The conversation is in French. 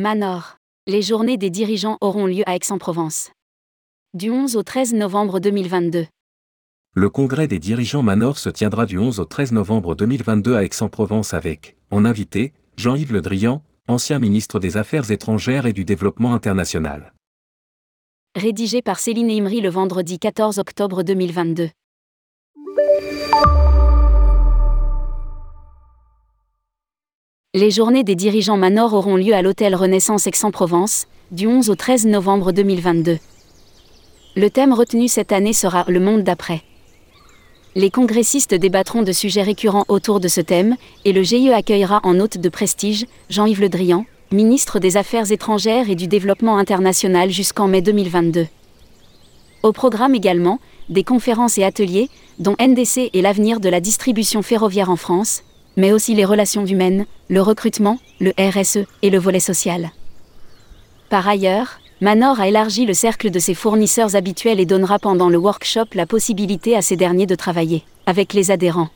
Manor. Les journées des dirigeants auront lieu à Aix-en-Provence. Du 11 au 13 novembre 2022. Le congrès des dirigeants Manor se tiendra du 11 au 13 novembre 2022 à Aix-en-Provence avec, en invité, Jean-Yves Le Drian, ancien ministre des Affaires étrangères et du Développement international. Rédigé par Céline Imri le vendredi 14 octobre 2022. Les journées des dirigeants Manor auront lieu à l'hôtel Renaissance Aix-en-Provence, du 11 au 13 novembre 2022. Le thème retenu cette année sera Le monde d'après. Les congressistes débattront de sujets récurrents autour de ce thème, et le GIE accueillera en hôte de prestige Jean-Yves Le Drian, ministre des Affaires étrangères et du Développement international jusqu'en mai 2022. Au programme également, des conférences et ateliers, dont NDC et l'avenir de la distribution ferroviaire en France, mais aussi les relations humaines, le recrutement, le RSE et le volet social. Par ailleurs, Manor a élargi le cercle de ses fournisseurs habituels et donnera pendant le workshop la possibilité à ces derniers de travailler avec les adhérents.